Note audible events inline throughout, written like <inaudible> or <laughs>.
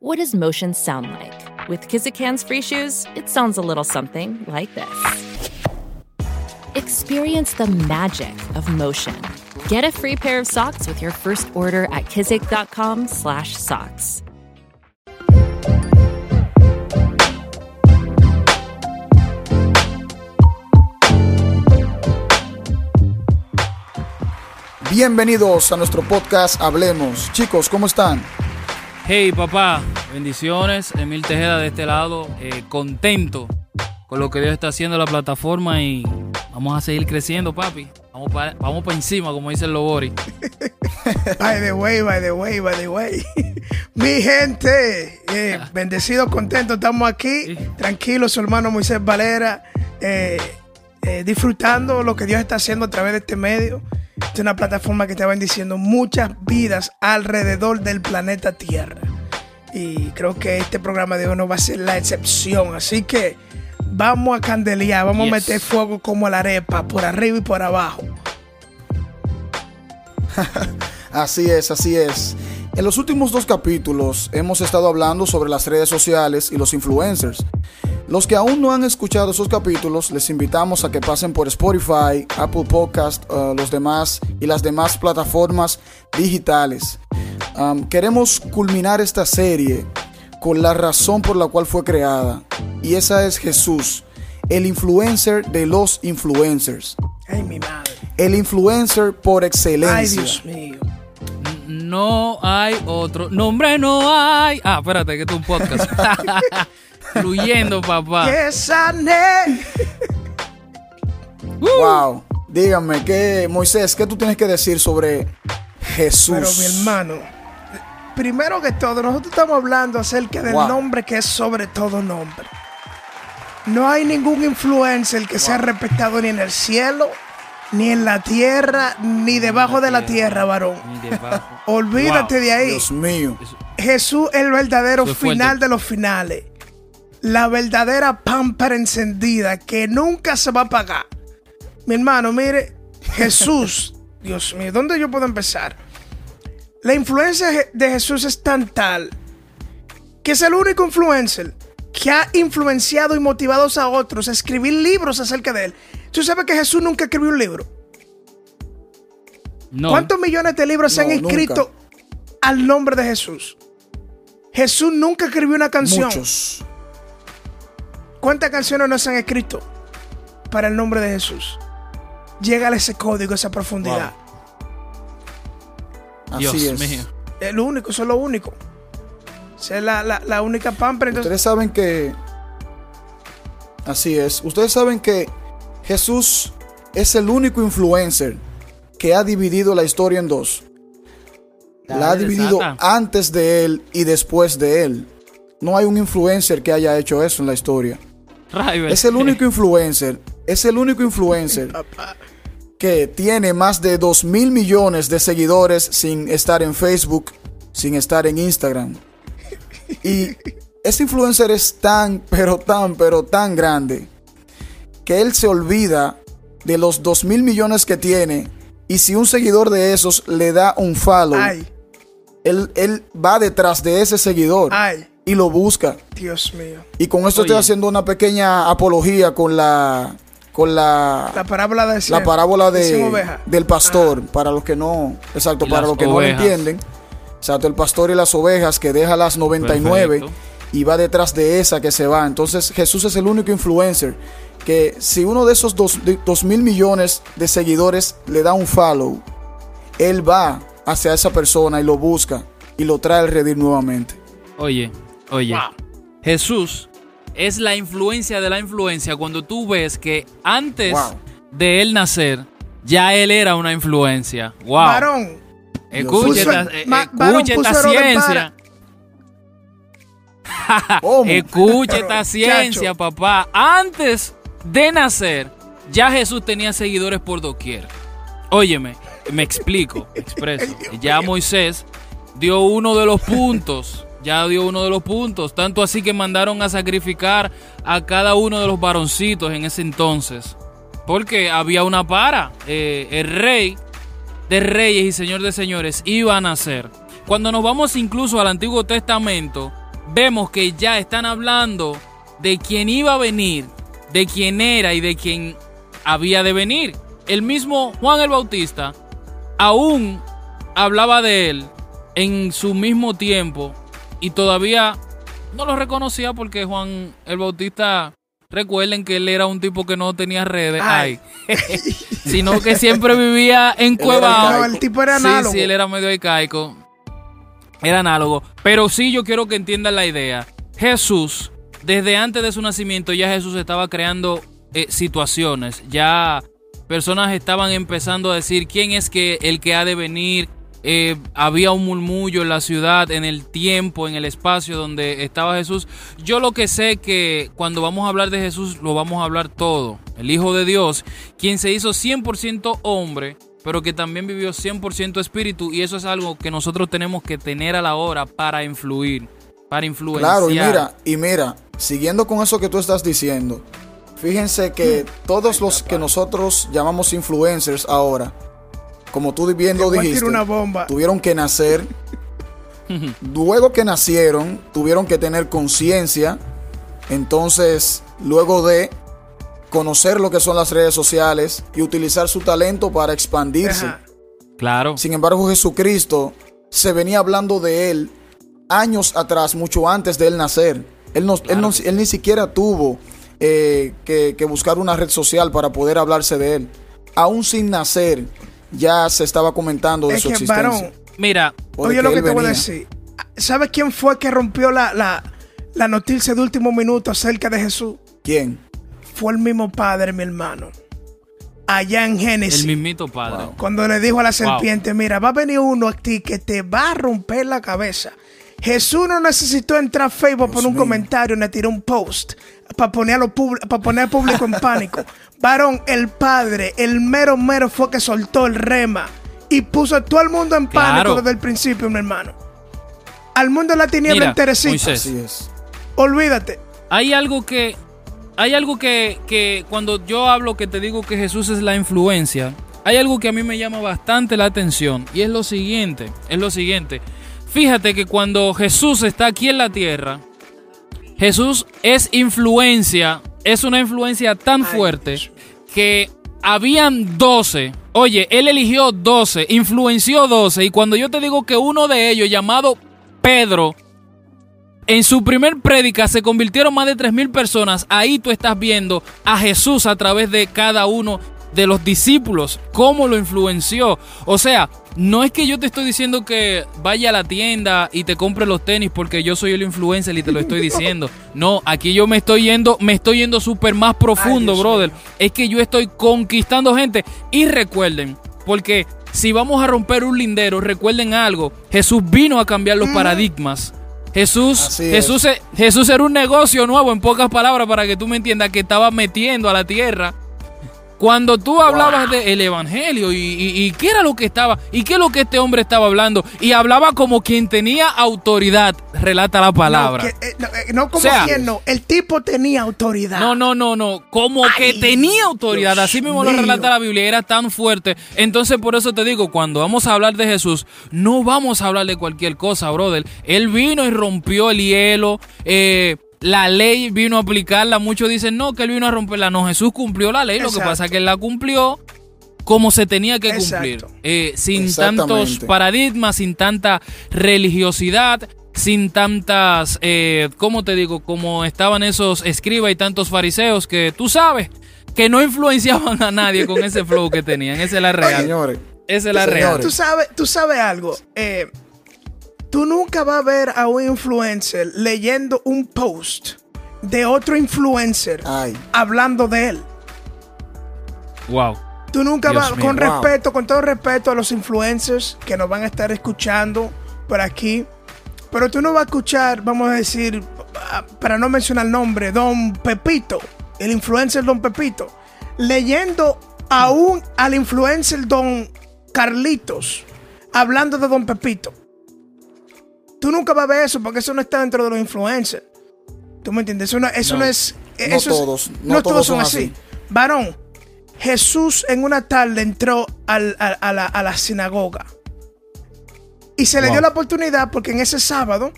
What does motion sound like? With Kizikans free shoes, it sounds a little something like this. Experience the magic of motion. Get a free pair of socks with your first order at kizik.com/socks. Bienvenidos a nuestro podcast Hablemos. Chicos, ¿cómo están? Hey papá, bendiciones. Emil Tejeda de este lado, eh, contento con lo que Dios está haciendo en la plataforma y vamos a seguir creciendo, papi. Vamos para vamos pa encima, como dice el Lobori. <laughs> by the way, by the way, by the way. <laughs> Mi gente, eh, <laughs> bendecido, contento, estamos aquí, tranquilos, su hermano Moisés Valera, eh, eh, disfrutando lo que Dios está haciendo a través de este medio. Es una plataforma que está bendiciendo muchas vidas alrededor del planeta Tierra. Y creo que este programa de hoy no va a ser la excepción. Así que vamos a candelear, vamos Yes. a meter fuego como la arepa, por arriba y por abajo. <laughs> Así es, así es. En los últimos dos capítulos hemos estado hablando sobre las redes sociales y los influencers. Los que aún no han escuchado esos capítulos, les invitamos a que pasen por Spotify, Apple Podcast, uh, los demás y las demás plataformas digitales. Um, queremos culminar esta serie con la razón por la cual fue creada, y esa es Jesús, el influencer de los influencers, Ay, mi madre. el influencer por Ay, excelencia. Dios mío. No hay otro nombre, no hay. Ah, espérate, que esto es un podcast. <laughs> Fluyendo, papá. Que sané. <laughs> Wow. Dígame, ¿qué, Moisés, ¿qué tú tienes que decir sobre Jesús? Pero mi hermano, primero que todo, nosotros estamos hablando acerca del Wow. nombre que es sobre todo nombre. No hay ningún influencer que sea respetado ni en el cielo, ni en la tierra, ni debajo de la tierra, varón. Ni debajo. <laughs> Olvídate Wow. de ahí. Dios mío. Jesús es el verdadero fuerte. final de los finales. La verdadera pámpara encendida que nunca se va a apagar. Mi hermano, mire, <laughs> Jesús, Dios mío, ¿dónde yo puedo empezar? La influencia de Jesús es tan tal que es el único influencer que ha influenciado y motivado a otros a escribir libros acerca de él. ¿Tú sabes que Jesús nunca escribió un libro? No. ¿Cuántos millones de libros se han escrito al nombre de Jesús? Jesús nunca escribió una canción. Muchos. ¿Cuántas canciones no se han escrito para el nombre de Jesús? Llega a ese código, esa profundidad. Así Dios es. mío. Es lo único, eso es lo único. Esa es la, la- la única. Entonces, Ustedes saben que... Así es. Ustedes saben que Jesús es el único influencer que ha dividido la historia en dos. La ha dividido antes de él y después de él. No hay un influencer que haya hecho eso en la historia. Es el único influencer, es el único influencer que tiene más de 2 mil millones de seguidores sin estar en Facebook, sin estar en Instagram. Y ese influencer es tan, pero tan, pero tan grande que él se olvida de los 2 mil millones que tiene. Y si un seguidor de esos le da un follow, ay, él, él va detrás de ese seguidor ay, y lo busca. Dios mío. Y con esto estoy haciendo una pequeña apología con la con la, La parábola de la parábola de de, del pastor, para los que no, exacto, Y para los que no lo entienden. Exacto, el pastor y las ovejas que deja las 99 Perfecto. y va detrás de esa que se va. Entonces Jesús es el único influencer que si uno de esos dos, de- dos mil millones de seguidores le da un follow, él va hacia esa persona y lo busca y lo trae al redil nuevamente. Oye, oye. Wow. Jesús es la influencia de la influencia cuando tú ves que antes Wow. de él nacer, ya él era una influencia. Wow. Varón, Escuche Puso- esta, eh, ma- varón, <laughs> escuche esta ciencia. Escuche esta ciencia, papá. Antes de nacer, ya Jesús tenía seguidores por doquier. Óyeme, me explico, me expreso. Ya Moisés dio uno de los puntos. Ya dio uno de los puntos. Tanto así que mandaron a sacrificar a cada uno de los varoncitos en ese entonces. Porque había una para. Eh, el rey de reyes y señor de señores iba a nacer. Cuando nos vamos incluso al Antiguo Testamento, vemos que ya están hablando de quién iba a venir, de quién era y de quién había de venir. El mismo Juan el Bautista aún hablaba de él en su mismo tiempo y todavía no lo reconocía porque Juan el Bautista, recuerden que él era un tipo que no tenía redes, ay, <laughs> sino que siempre vivía en cueva. el tipo era análogo. Sí, sí, él era medio arcaico. Era análogo. Pero sí yo quiero que entiendan la idea. Jesús, desde antes de su nacimiento, ya Jesús estaba creando eh, situaciones. Ya personas estaban empezando a decir quién es que el que ha de venir, eh, había un murmullo en la ciudad, en el tiempo, en el espacio donde estaba Jesús. Yo lo que sé que cuando vamos a hablar de Jesús lo vamos a hablar todo. El Hijo de Dios, quien se hizo 100% hombre, pero que también vivió 100% espíritu y eso es algo que nosotros tenemos que tener a la hora para influir, para influenciar. Claro, y mira, y mira, siguiendo con eso que tú estás diciendo, fíjense que todos los que nosotros llamamos influencers ahora, como tú bien lo dijiste, una bomba. tuvieron que nacer. <laughs> luego que nacieron, tuvieron que tener conciencia. Entonces, luego de conocer lo que son las redes sociales y utilizar su talento para expandirse. Claro. Sin embargo, Jesucristo se venía hablando de él años atrás, mucho antes de él nacer. Él, no, él, no, él ni siquiera tuvo eh, que, que buscar una red social para poder hablarse de él. Aún sin nacer, ya se estaba comentando de Es su que, existencia. varón, Mira, Oye lo que te voy a decir. ¿Sabes quién fue que rompió la, la, la noticia de último minuto acerca de Jesús? ¿Quién? Fue el mismo padre, mi hermano. Allá en Génesis. el mismito padre. Wow. Cuando le dijo a la serpiente, mira, va a venir uno a ti que te va a romper la cabeza. Jesús no necesitó entrar a Facebook por un mío. comentario ni tirar un post para para poner al público en pánico. <laughs> Varón, el padre, el mero mero fue que soltó el rema y puso a todo el mundo en pánico Claro. desde el principio, mi hermano. Al mundo de la tiniebla es. Olvídate. Hay algo que. Hay algo que, que cuando yo hablo que te digo que Jesús es la influencia, hay algo que a mí me llama bastante la atención y es lo siguiente, es lo siguiente. Fíjate que cuando Jesús está aquí en la tierra, Jesús es influencia, es una influencia tan fuerte que habían 12. Oye, él eligió 12, influenció 12 y cuando yo te digo que uno de ellos llamado Pedro en su primer prédica se convirtieron más de 3.000 personas. Ahí tú estás viendo a Jesús a través de cada uno de los discípulos, cómo lo influenció. O sea, no es que yo te estoy diciendo que vaya a la tienda y te compre los tenis porque yo soy el influencer y te lo estoy <laughs> diciendo. No, aquí yo me estoy yendo, me estoy yendo súper más profundo, Ay, brother. mío. Es que yo estoy conquistando gente. Y recuerden, porque si vamos a romper un lindero, recuerden algo. Jesús vino a cambiar los paradigmas. Jesús. Jesús, e- Jesús era un negocio nuevo, en pocas palabras, para que tú me entiendas, que estaba metiendo a la tierra. Cuando tú hablabas del evangelio y, y- y qué era lo que estaba, y qué es lo que este hombre estaba hablando, y hablaba como quien tenía autoridad, relata la palabra. No, que, eh, no, eh, no como O sea- quien no. El tipo tenía autoridad. No, no, no, no. Como que tenía autoridad. Dios Así mismo lo relata la Biblia. Era tan fuerte. Entonces, por eso te digo, cuando vamos a hablar de Jesús, no vamos a hablar de cualquier cosa, brother. Él vino y rompió el hielo. eh, la ley vino a aplicarla. Muchos dicen, no, que él vino a romperla. No, Jesús cumplió la ley. Lo que pasa es que él la cumplió como se tenía que cumplir. Eh, sin tantos paradigmas, sin tanta religiosidad, sin tantas, eh, ¿cómo te digo? Como estaban esos escribas y tantos fariseos que tú sabes que no influenciaban a nadie con ese flow que tenían. Esa es la real. Señores, Esa es la Señores. real. Tú sabes, tú sabes algo. Eh, tú nunca vas a ver a un influencer leyendo un post de otro influencer ay, hablando de él. Wow. Tú nunca Dios vas, mío, con wow. respeto, con todo respeto a los influencers que nos van a estar escuchando por aquí, pero tú no vas a escuchar, vamos a decir, para no mencionar el nombre, Don Pepito, el influencer Don Pepito, leyendo aún al influencer Don Carlitos, hablando de Don Pepito. Tú nunca vas a ver eso porque eso no está dentro de los influencers. ¿Tú me entiendes? Eso no, eso no, No. es... No eso es- todos, no, no todos son así. así. Varón, Jesús en una tarde entró al- a, a la, a la sinagoga. Y se le dio la oportunidad porque en ese sábado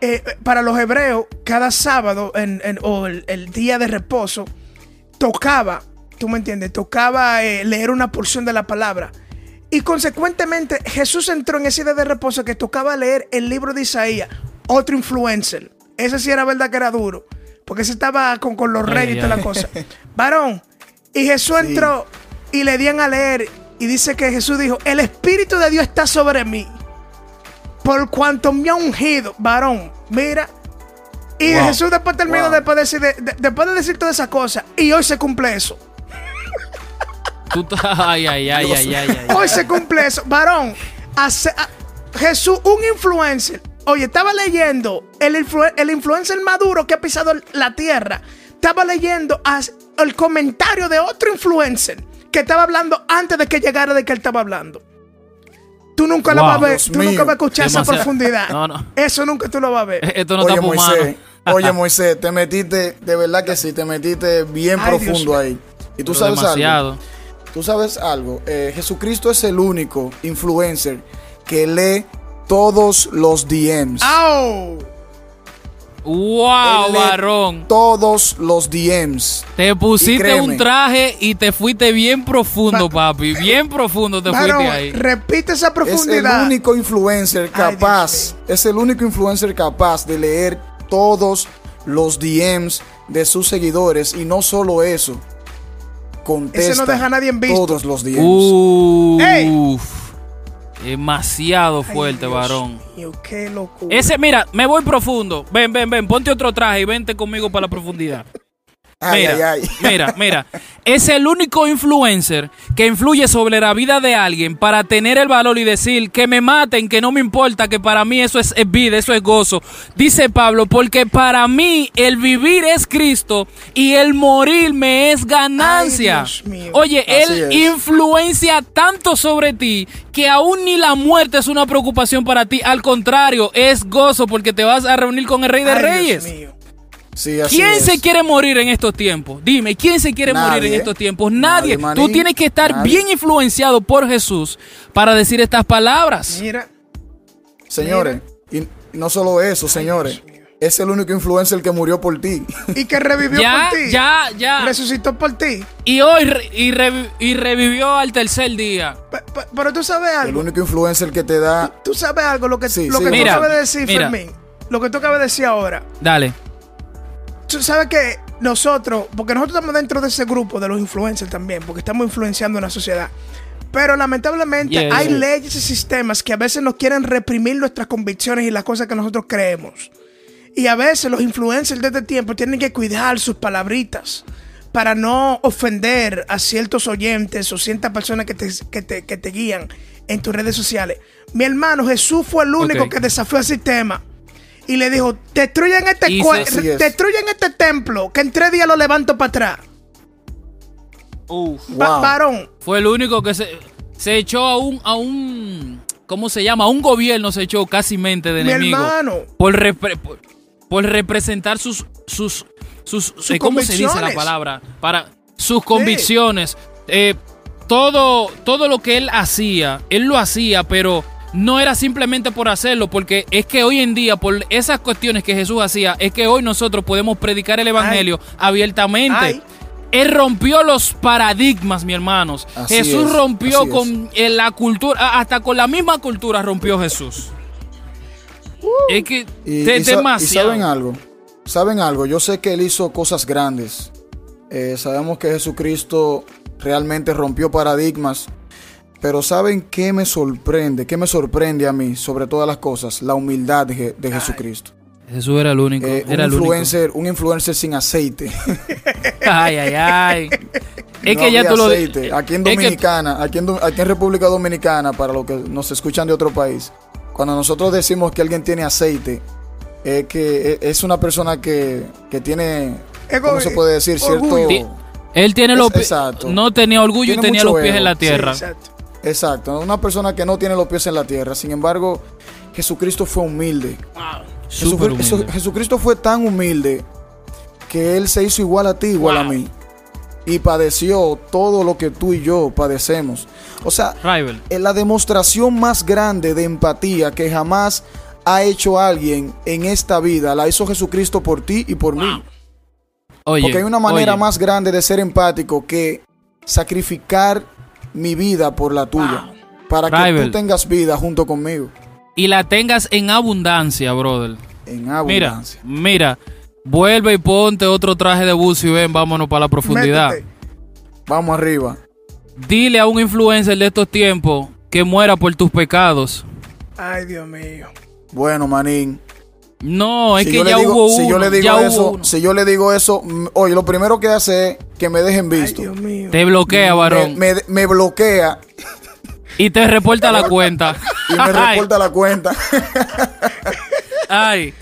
eh, para los hebreos, cada sábado en, en- o el, el día de reposo, tocaba, tú me entiendes, tocaba eh, leer una porción de la palabra. Y consecuentemente, Jesús entró en ese día de reposo que tocaba leer el libro de Isaías, otro influencer. Ese sí era verdad que era duro, porque ese estaba con, con los reyes y toda la cosa. Varón, y Jesús Sí. entró y le dieron a leer, y dice que Jesús dijo: El Espíritu de Dios está sobre mí por cuanto me ha ungido, varón, mira. Y Wow. Jesús después terminó Wow. después, de decir, de- de- después de decir todas esas cosas, y hoy se cumple eso. Tú <laughs> ay, ay, ay, ay, ay, ay. Hoy se cumple eso, varón. hace- a- Jesús, un influencer. Oye, estaba leyendo el, influ- el influencer maduro que ha pisado la tierra. Estaba leyendo as- el comentario de otro influencer que estaba hablando antes de que llegara de que él estaba hablando. Tú nunca lo Wow. vas a ver, Dios tú nunca vas a escuchar esa profundidad. <laughs> No, no. Eso nunca tú lo vas a ver. <laughs> Esto no oye, está. Moisés, oye, Moisés, te metiste, de verdad que sí, te metiste bien Ay, profundo ahí. Y tú Pero sabes demasiado. algo. Tú sabes algo. Eh, Jesucristo es el único influencer que lee todos los DMs. ¡Au! Wow, varón. Todos los DMs. Te pusiste créeme. un traje y te fuiste bien profundo, papi. Bien profundo te Varón, fuiste ahí. repite esa Es el profundidad. único influencer capaz. Es el único influencer capaz de leer todos los DMs de sus seguidores. Y no solo eso. Contesta Ese no deja a nadie en visto. todos los DMs. Uf. Ey. Demasiado Ay, fuerte, Dios varón. mío, qué locura. Ese, mira, me voy profundo. Ven, ven, ven, ponte otro traje y vente conmigo para la profundidad. Ay, mira, ay, ay. <laughs> mira, mira. Es el único influencer que influye sobre la vida de alguien para tener el valor y decir que me maten, que no me importa, que para mí eso es, es vida, eso es gozo. Dice Pablo, porque para mí el vivir es Cristo y el morir me es ganancia. Oye, Así él es. influencia tanto sobre ti que aún ni la muerte es una preocupación para ti. Al contrario, es gozo porque te vas a reunir con el Rey de Dios Reyes. mío. Sí, así ¿Quién es. se quiere morir en estos tiempos? Dime, ¿quién se quiere Nadie. morir en estos tiempos? Nadie. Nadie, maní. Tú tienes que estar Nadie. bien influenciado por Jesús para decir estas palabras. Mira, Señores, y no solo eso, señores. Es el único influencer que murió por ti. y que revivió Ya, por ti. ya, ya. Resucitó por ti. Y hoy re- y, revi- y revivió al tercer día. Pe- pe- Pero tú sabes El algo. único influencer que te da. Tú sabes algo, lo que, Sí, lo sí. que Mira, tú acabas de decir, mira. Fermín. Lo que tú acabas de decir ahora. Dale. Tú sabes que nosotros, porque nosotros estamos dentro de ese grupo de los influencers también, porque estamos influenciando en la sociedad. Pero lamentablemente Yeah, hay yeah. leyes y sistemas que a veces nos quieren reprimir nuestras convicciones y las cosas que nosotros creemos. Y a veces los influencers de este tiempo tienen que cuidar sus palabritas para no ofender a ciertos oyentes o ciertas personas que te, que te, que te guían en tus redes sociales. Mi hermano Jesús fue el único Ok. que desafió el sistema y le dijo, destruyan este, es. destruyan este templo, que en tres días lo levanto para atrás. Va- Wow. varón, Fue el único que se, se echó a un, a un. ¿Cómo se llama? A un gobierno se echó casi mente de Mi enemigo. hermano. Por, repre- por, por representar sus. sus, sus, Sus eh, ¿Cómo se dice la palabra? Para sus convicciones. Eh, todo, todo lo que él hacía, él lo hacía, pero no era simplemente por hacerlo, porque es que hoy en día, por esas cuestiones que Jesús hacía, es que hoy nosotros podemos predicar el Evangelio abiertamente. Ay. Él rompió los paradigmas, mi hermanos. Así Jesús es, rompió es. con eh, la cultura, hasta con la misma cultura rompió Jesús. es que Y, de- y saben algo. Saben algo. Yo sé que él hizo cosas grandes. Eh, sabemos que Jesucristo realmente rompió paradigmas. Pero ¿saben qué me sorprende? ¿Qué me sorprende a mí sobre todas las cosas? La humildad de, Je- de Jesucristo. Jesús era el único. Eh, un, era el único. influencer, un influencer sin aceite. Ay, ay, ay. <laughs> Es No que ya tú lo. Aquí en que- Dominicana, aquí, en, Do- aquí en República Dominicana, para los que nos escuchan de otro país, cuando nosotros decimos que alguien tiene aceite, es que e- es una persona que, que tiene, ¿cómo se puede decir? Cierto, orgullo. Él tiene los Es- pies. exacto. No tenía orgullo y tenía los pies ego. en la Sí, tierra. exacto. Exacto, una persona que no tiene los pies en la tierra. Sin embargo, Jesucristo fue humilde. Jesu- Jesucristo fue tan humilde que Él se hizo igual a ti, igual a Wow. mí. Y padeció todo lo que tú y yo padecemos. O sea, Rival. es la demostración más grande de empatía que jamás ha hecho alguien en esta vida, la hizo Jesucristo por ti y por mí. Oye, Porque hay una manera oye, más grande de ser empático que sacrificar mi vida por la tuya. Para que Rival. tú tengas vida junto conmigo. Y la tengas en abundancia, brother. En Mira, abundancia. mira. Vuelve y ponte otro traje de buzo y ven, vámonos para la profundidad. Métete. Vamos arriba. Dile a un influencer de estos tiempos que muera por tus pecados. Ay, Dios mío. Bueno, manín. No, es si que ya digo, hubo si uno. yo le digo eso, uno. si yo le digo eso, oye, lo primero que hace es que me dejen Ay, visto. Dios mío. Te bloquea, varón. me, me bloquea Y te reporta la cuenta. <laughs> y me Ay, reporta la cuenta. Ay,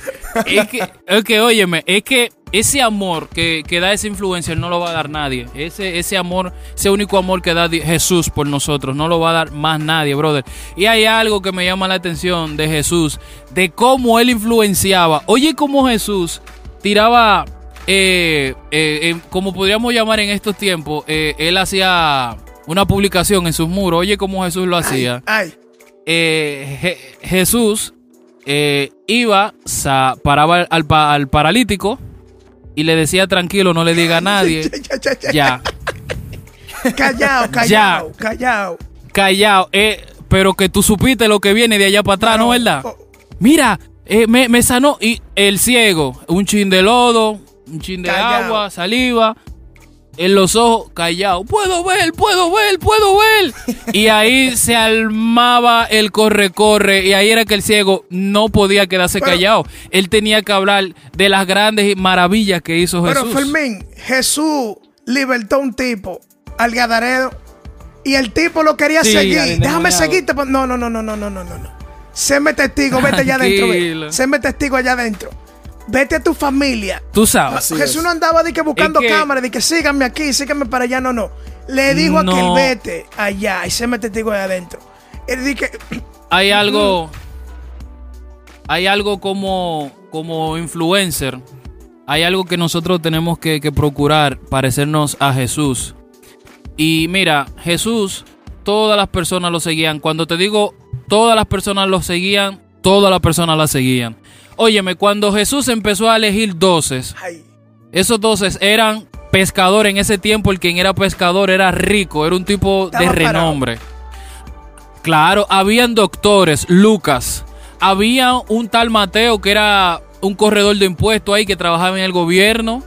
es que, es que, óyeme, es que ese amor que, que da ese influencer no lo va a dar nadie. Ese, ese amor, ese único amor que da Jesús por nosotros, no lo va a dar más nadie, brother. Y hay algo que me llama la atención de Jesús, de cómo él influenciaba. Oye, cómo Jesús tiraba, eh, eh, eh, como podríamos llamar en estos tiempos, eh, él hacía una publicación en sus muros. Oye, cómo Jesús lo hacía Ay, Je- Jesús eh, iba, sa- paraba al, al paralítico y le decía tranquilo, no le diga a nadie. ya, Callao, callao, callao. callado. eh, pero que tú supiste lo que viene de allá para atrás, ¿no, verdad? Oh, Mira, eh, me, me sanó. Y el ciego, un chin de lodo, un chin de Callao. agua, saliva. En los ojos, callado. Puedo ver, puedo ver, puedo ver. Y ahí se armaba el corre-corre. Y ahí era que el ciego no podía quedarse Pero- callado. Él tenía que hablar de las grandes maravillas que hizo Pero Jesús. Fermín, Jesús libertó a un tipo al Gadaredo y el tipo lo quería Sí, seguir. Déjame seguirte. No, no, no, no, no, no, no, no. Séme testigo, vete allá adentro. Séme testigo allá adentro. Vete a tu familia. Tú sabes. Así Jesús es. no andaba de que buscando Es que- cámaras, de que síganme aquí, síganme para allá, no, no. Le dijo a que No. vete allá y séme testigo allá adentro. Él dice que <clears throat> hay algo hay algo como como influencer hay algo que nosotros tenemos que, que procurar parecernos a Jesús y mira Jesús todas las personas lo seguían cuando te digo todas las personas lo seguían todas las personas la seguían óyeme cuando Jesús empezó a elegir doces esos doces eran pescadores en ese tiempo. El quien era pescador era rico, era un tipo de parado. renombre. Claro, habían doctores, Lucas. Había un tal Mateo que era un corredor de impuestos ahí que trabajaba en el gobierno.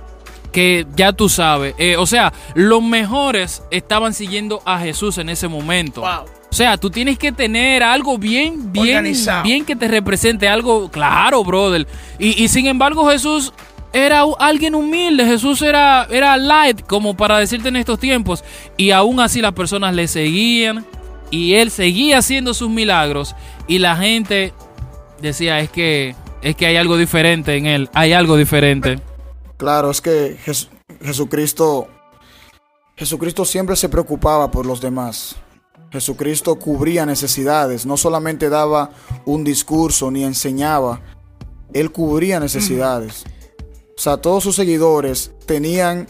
Que ya tú sabes. eh, o sea, los mejores estaban siguiendo a Jesús en ese momento. Wow. O sea, tú tienes que tener algo bien, bien, Organizado. bien que te represente, algo claro, brother. Y, y sin embargo, Jesús era alguien humilde, Jesús era, era light, como para decirte en estos tiempos. Y aún así las personas le seguían y él seguía haciendo sus milagros. Y la gente decía, es que, es que hay algo diferente en él, hay algo diferente. Claro, es que Jes- Jesucristo, Jesucristo siempre se preocupaba por los demás. Jesucristo cubría necesidades, no solamente daba un discurso ni enseñaba, él cubría necesidades. O sea, todos sus seguidores tenían,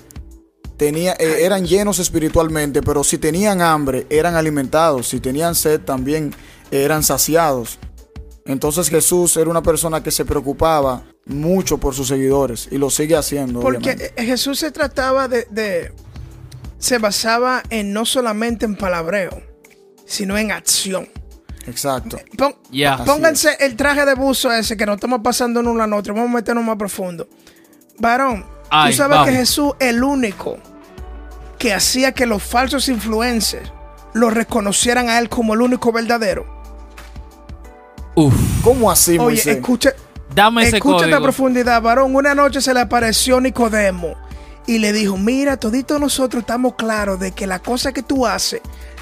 tenía- eh, eran llenos espiritualmente, pero si tenían hambre, eran alimentados, si tenían sed, también eran saciados. Entonces Jesús era una persona que se preocupaba mucho por sus seguidores y lo sigue haciendo. Porque obviamente. Jesús se trataba de, de- Se basaba en no solamente en palabreo, sino en acción. Exacto. Pon- pónganse el traje de buzo ese que nos estamos pasando en una noche. Vamos a meternos más profundo. Varón, Ay, tú sabes vamos. que Jesús es el único que hacía que los falsos influencers lo reconocieran a él como el único verdadero. Uf, ¿Cómo así, Oye, Moisés? escucha, dame ese Escucha esta código. profundidad, varón. Una noche se le apareció Nicodemo y le dijo, mira, toditos nosotros estamos claros de que la cosa que tú haces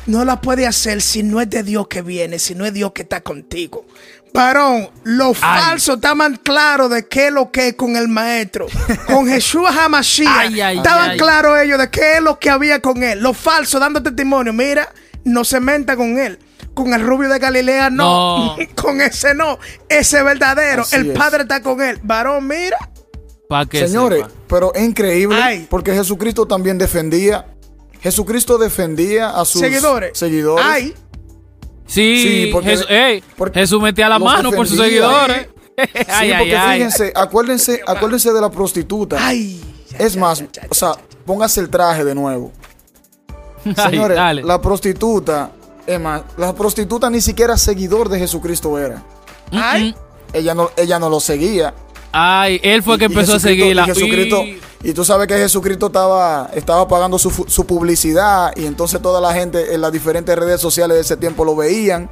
no la puedes hacer si no es de Dios que viene, si no es Dios que está contigo. Varón, los Ay. falsos estaban claros de qué es lo que es con el maestro. Con <laughs> Jesús Hamashiach. Ay, ay, estaban claros ellos de qué es lo que había con él. Los falsos dando testimonio. Mira, no se menta con él. Con el rubio de Galilea, no. No. <laughs> con ese no. Ese verdadero. Así el es. padre está con él. Varón, mira. Pa' que Señores, sepa. pero es increíble Ay. porque Jesucristo también defendía. Jesucristo defendía a sus Seguidores. seguidores. Ay, Sí, Sí, porque- Jesús, ey, porque Jesús metía la mano por sus seguidores. Sí, ay, <laughs> ay, porque ay. fíjense, acuérdense, acuérdense de la prostituta. Ay. es más, o sea, póngase el traje de nuevo. Señores, la prostituta, es más, la prostituta ni siquiera seguidor de Jesucristo era. Ay. Ella no, ella no lo seguía. Ay, él fue el que Y- y empezó a seguirla. Y, Jesucristo- Y- tú sabes que Jesucristo estaba, estaba pagando su, su publicidad y entonces toda la gente en las diferentes redes sociales de ese tiempo lo veían.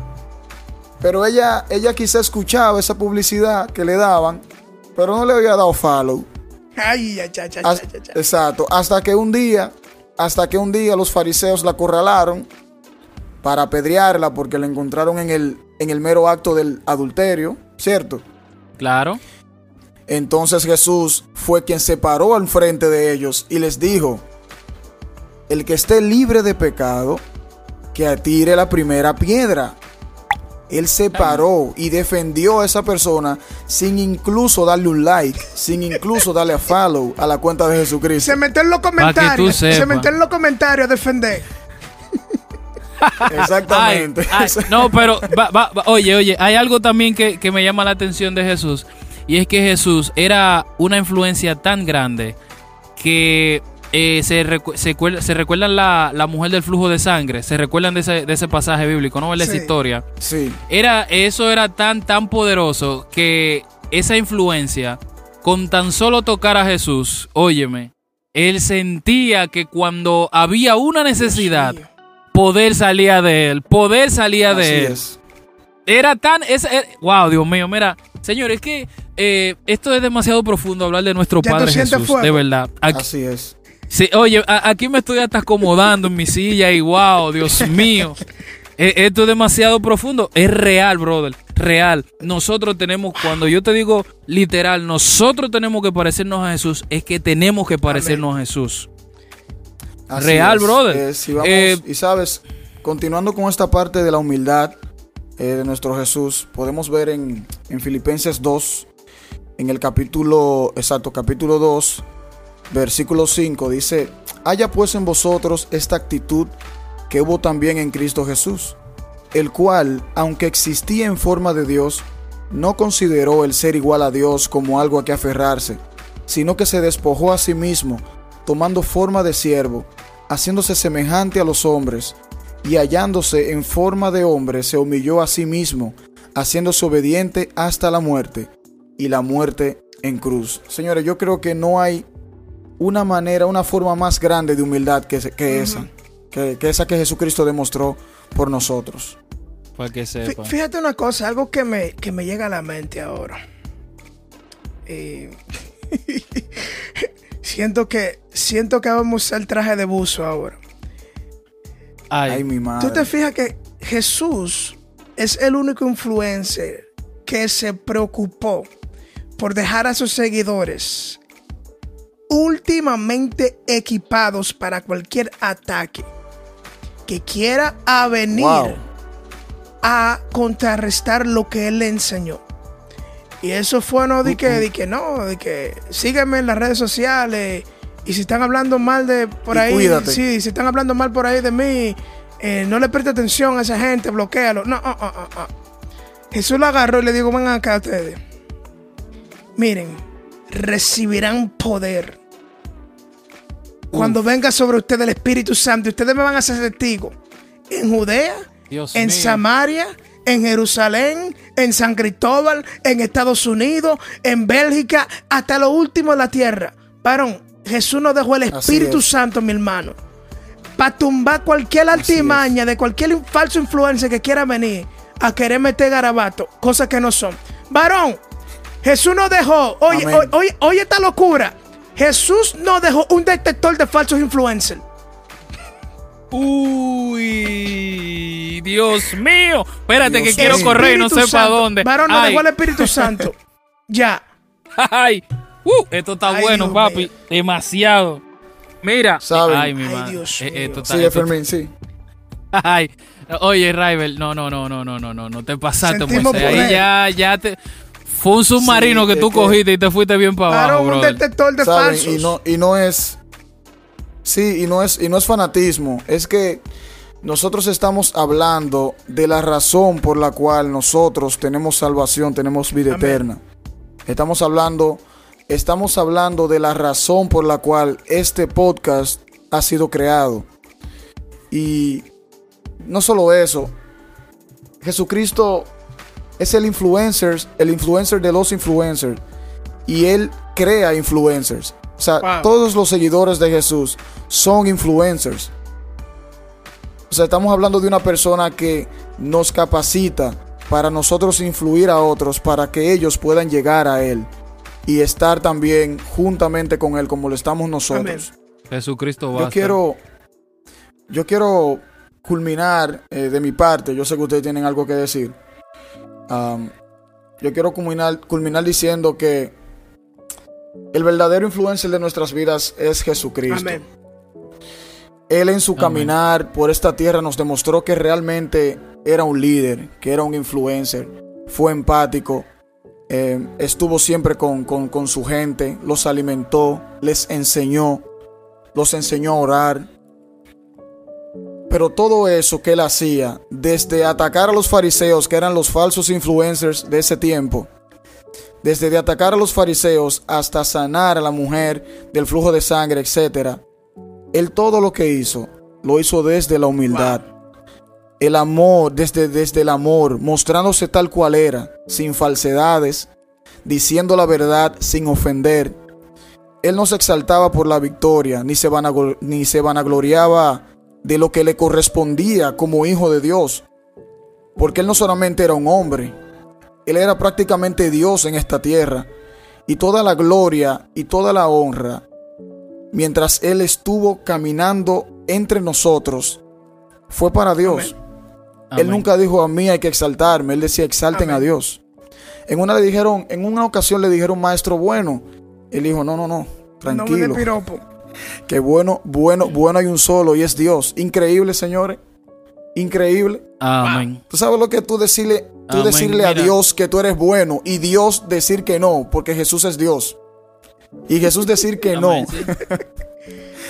Pero ella, ella quizá escuchaba esa publicidad que le daban, pero no le había dado follow. Ay, Has- ay, ay, ay. Exacto. Hasta que un día, hasta que un día los fariseos la acorralaron para apedrearla porque la encontraron en el, en el mero acto del adulterio, ¿cierto? Claro. Entonces Jesús fue quien se paró al frente de ellos y les dijo, el que esté libre de pecado, que atire la primera piedra. Él se paró y defendió a esa persona sin incluso darle un like, sin incluso darle a follow a la cuenta de Jesucristo. Se metió en los comentarios. Se metió en los comentarios a defender. <laughs> Exactamente. Ay, ay, no, pero va- va- va- oye, oye, hay algo también que, que me llama la atención de Jesús. Y es que Jesús era una influencia tan grande que eh, se, recu- se, recuerdan la, la mujer del flujo de sangre. Se recuerdan de ese, de ese pasaje bíblico, ¿no? Esa Sí. historia. Sí. Era, eso era tan, tan poderoso que esa influencia, con tan solo tocar a Jesús, óyeme, él sentía que cuando había una necesidad, poder salía de él, poder salía Así de él. es. Era tan, es, es- wow, Dios mío, mira, señor, es que eh, esto es demasiado profundo hablar de nuestro Ya Padre Jesús, fuego. de verdad. Aquí- Así es. Sí, oye, a- aquí me estoy hasta acomodando en mi silla y wow, Dios <laughs> mío. Eh, Esto es demasiado profundo. Es real, brother. Real. Nosotros tenemos, cuando yo te digo literal, nosotros tenemos que parecernos a Jesús, es que tenemos que parecernos a Jesús. Así Real, es. brother. Eh, si vamos- y sabes, continuando con esta parte de la humildad de nuestro Jesús, podemos ver en, en Filipenses 2, en el capítulo, exacto, capítulo 2, versículo 5, dice, haya pues en vosotros esta actitud que hubo también en Cristo Jesús, el cual, aunque existía en forma de Dios, no consideró el ser igual a Dios como algo a que aferrarse, sino que se despojó a sí mismo, tomando forma de siervo, haciéndose semejante a los hombres, y hallándose en forma de hombre, se humilló a sí mismo, haciéndose obediente hasta la muerte, y la muerte en cruz. Señores, yo creo que no hay una manera, una forma más grande de humildad que, que esa, que, que esa que Jesucristo demostró por nosotros. Para que Fí- sepa. Fíjate una cosa, algo que me, que me llega a la mente ahora. Eh, <laughs> siento que siento que vamos a usar el traje de buzo ahora. Ay, Ay, mi madre. Tú te fijas que Jesús es el único influencer que se preocupó por dejar a sus seguidores últimamente equipados para cualquier ataque que quiera a venir Wow. a contrarrestar lo que él le enseñó. Y eso fue no de que, de que no, de que sígueme en las redes sociales y si están hablando mal de por Y ahí, cuídate. sí, si están hablando mal por ahí de mí, eh, no le preste atención a esa gente, bloquealo. No, ah, ah, ah. Jesús lo agarró y le dijo, vengan acá ustedes. Miren, recibirán poder. Cuando venga sobre ustedes el Espíritu Santo, ustedes me van a ser testigos en Judea, Dios en mío. Samaria, en Jerusalén, en San Cristóbal, en Estados Unidos, en Bélgica, hasta lo último de la tierra. Varón, Jesús nos dejó el Espíritu es. Santo, mi hermano, para tumbar cualquier artimaña de cualquier falso influencer que quiera venir a querer meter garabato, cosas que no son. Varón, Jesús nos dejó, oye, oye, oye, oye esta locura. Jesús nos dejó un detector de falsos influencers. Uy, Dios mío. Espérate Dios que quiero correr y no sé para dónde. Varón, nos Ay, dejó el Espíritu Santo. <laughs> ya. ay. Uh, esto está Ay, bueno, Dios papi. mío. Demasiado. Mira. Saben. Ay, mi Ay, madre. Dios Eh, esto está- Sigue, esto- Fermín, sí. <laughs> Ay, oye, Rival, no, no, no, no, no, no, no, no te pasaste, Sentimos Moisés. Ahí ya, ya te. Fue un submarino Sí, que tú que- cogiste y te fuiste bien para abajo, Varón, un detector de ¿Saben? falsos. Y no, y no es. Sí, y no es, y no es fanatismo. Es que nosotros estamos hablando de la razón por la cual nosotros tenemos salvación, tenemos vida Amén. eterna. Estamos hablando, estamos hablando de la razón por la cual este podcast ha sido creado. Y no solo eso, Jesucristo es el influencer, el influencer de los influencers. Y él crea influencers. O sea, Wow. todos los seguidores de Jesús son influencers. O sea, estamos hablando de una persona que nos capacita para nosotros influir a otros, para que ellos puedan llegar a Él y estar también juntamente con Él como lo estamos nosotros. Jesucristo basta. Yo quiero, yo quiero culminar eh, de mi parte. Yo sé que ustedes tienen algo que decir. Yo quiero culminar, culminar diciendo que el verdadero influencer de nuestras vidas es Jesucristo. Amén. Él en su Amén. caminar por esta tierra nos demostró que realmente era un líder, que era un influencer, fue empático, eh, estuvo siempre con, con- con su gente, los alimentó, les enseñó, los enseñó a orar. Pero todo eso que él hacía, desde atacar a los fariseos, que eran los falsos influencers de ese tiempo, desde de atacar a los fariseos hasta sanar a la mujer del flujo de sangre, etcétera, él todo lo que hizo, lo hizo desde la humildad. El amor, desde, desde el amor, mostrándose tal cual era, sin falsedades, diciendo la verdad sin ofender. Él no se exaltaba por la victoria, ni se, vanaglo- ni se vanagloriaba de lo que le correspondía como hijo de Dios. Porque él no solamente era un hombre, él era prácticamente Dios en esta tierra. Y toda la gloria y toda la honra mientras Él estuvo caminando entre nosotros, fue para Dios. Él Amén. nunca dijo a mí hay que exaltarme, Él decía exalten a. Dios. En una le dijeron, en una ocasión le dijeron maestro bueno. Él dijo, no, no, no, No me tranquilo. Que bueno, bueno, bueno hay un solo y es Dios. Increíble, señores. Increíble. Amén. Tú sabes lo que tú decirle, tú Amén. decirle a Mira. Dios que tú eres bueno y Dios decir que no, porque Jesús es Dios. Y Jesús decir que <laughs> no. Amén, sí.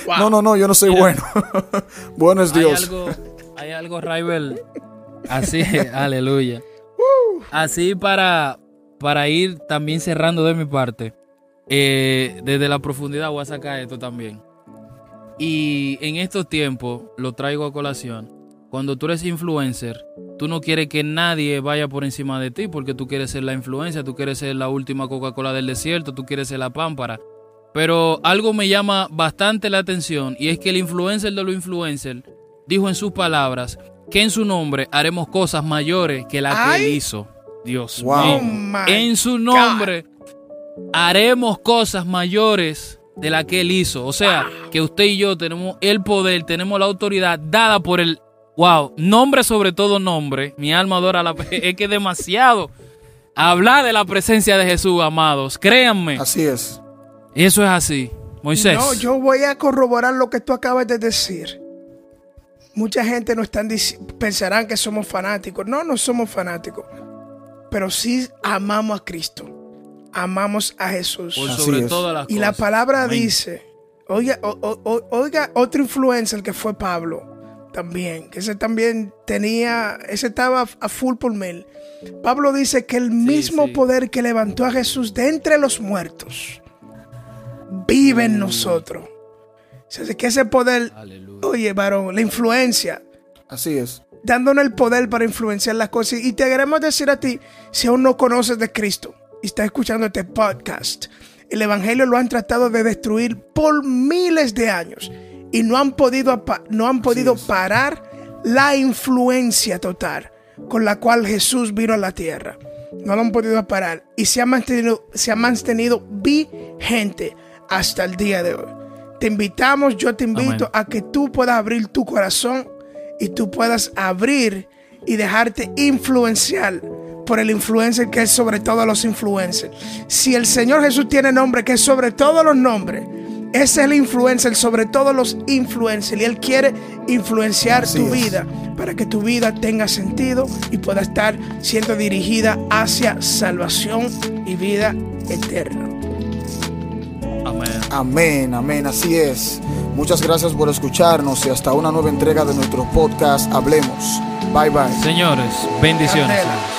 Wow. <laughs> No, no, no, yo no soy Mira. bueno. <laughs> bueno es Hay Dios. algo, hay algo, Raibel. Así, aleluya. Así para, para ir también cerrando de mi parte. Eh, desde la profundidad voy a sacar esto también. Y en estos tiempos, lo traigo a colación. Cuando tú eres influencer, tú no quieres que nadie vaya por encima de ti porque tú quieres ser la influencia, tú quieres ser la última Coca-Cola del desierto, tú quieres ser la pámpara. Pero algo me llama bastante la atención y es que el influencer de los influencers dijo en sus palabras que en su nombre haremos cosas mayores que las que él hizo. Dios Wow. mío. Oh En su nombre haremos cosas mayores de las que él hizo. O sea, que usted y yo tenemos el poder, tenemos la autoridad dada por el wow, nombre sobre todo nombre. Mi alma adora la <laughs> es que demasiado hablar de la presencia de Jesús, amados. Créanme, Así es. eso es así. Moisés. No, yo voy a corroborar lo que tú acabas de decir. Mucha gente no están pensarán que somos fanáticos. No, no somos fanáticos. Pero sí amamos a Cristo. Amamos a Jesús. por Así sobre es. todas las Y cosas. la palabra Amén. dice, oiga, o- o- oiga, otro influencer que fue Pablo, también, que ese también tenía, ese estaba a full por mil. Pablo dice que el mismo sí. poder que levantó a Jesús de entre los muertos vive en nosotros. O sea, que ese poder, Aleluya. oye, varón, la influencia, Así es. dándonos el poder para influenciar las cosas. Y te queremos decir a ti, si aún no conoces de Cristo y estás escuchando este podcast, el Evangelio lo han tratado de destruir por miles de años y no han podido, no han podido parar la influencia total con la cual Jesús vino a la tierra. No lo han podido parar y se ha mantenido, se ha mantenido vigente hasta el día de hoy. Te invitamos, yo te invito Amén. a que tú puedas abrir tu corazón y tú puedas abrir y dejarte influenciar por el influencer que es sobre todos los influencers. Si el Señor Jesús tiene nombre que es sobre todos los nombres, ese es el influencer sobre todos los influencers y Él quiere influenciar Así tu es. vida para que tu vida tenga sentido y pueda estar siendo dirigida hacia salvación y vida eterna. Amén. Amén, amén, así es. Muchas gracias por escucharnos y hasta una nueva entrega de nuestro podcast Hablemos. Bye bye. Señores, bendiciones.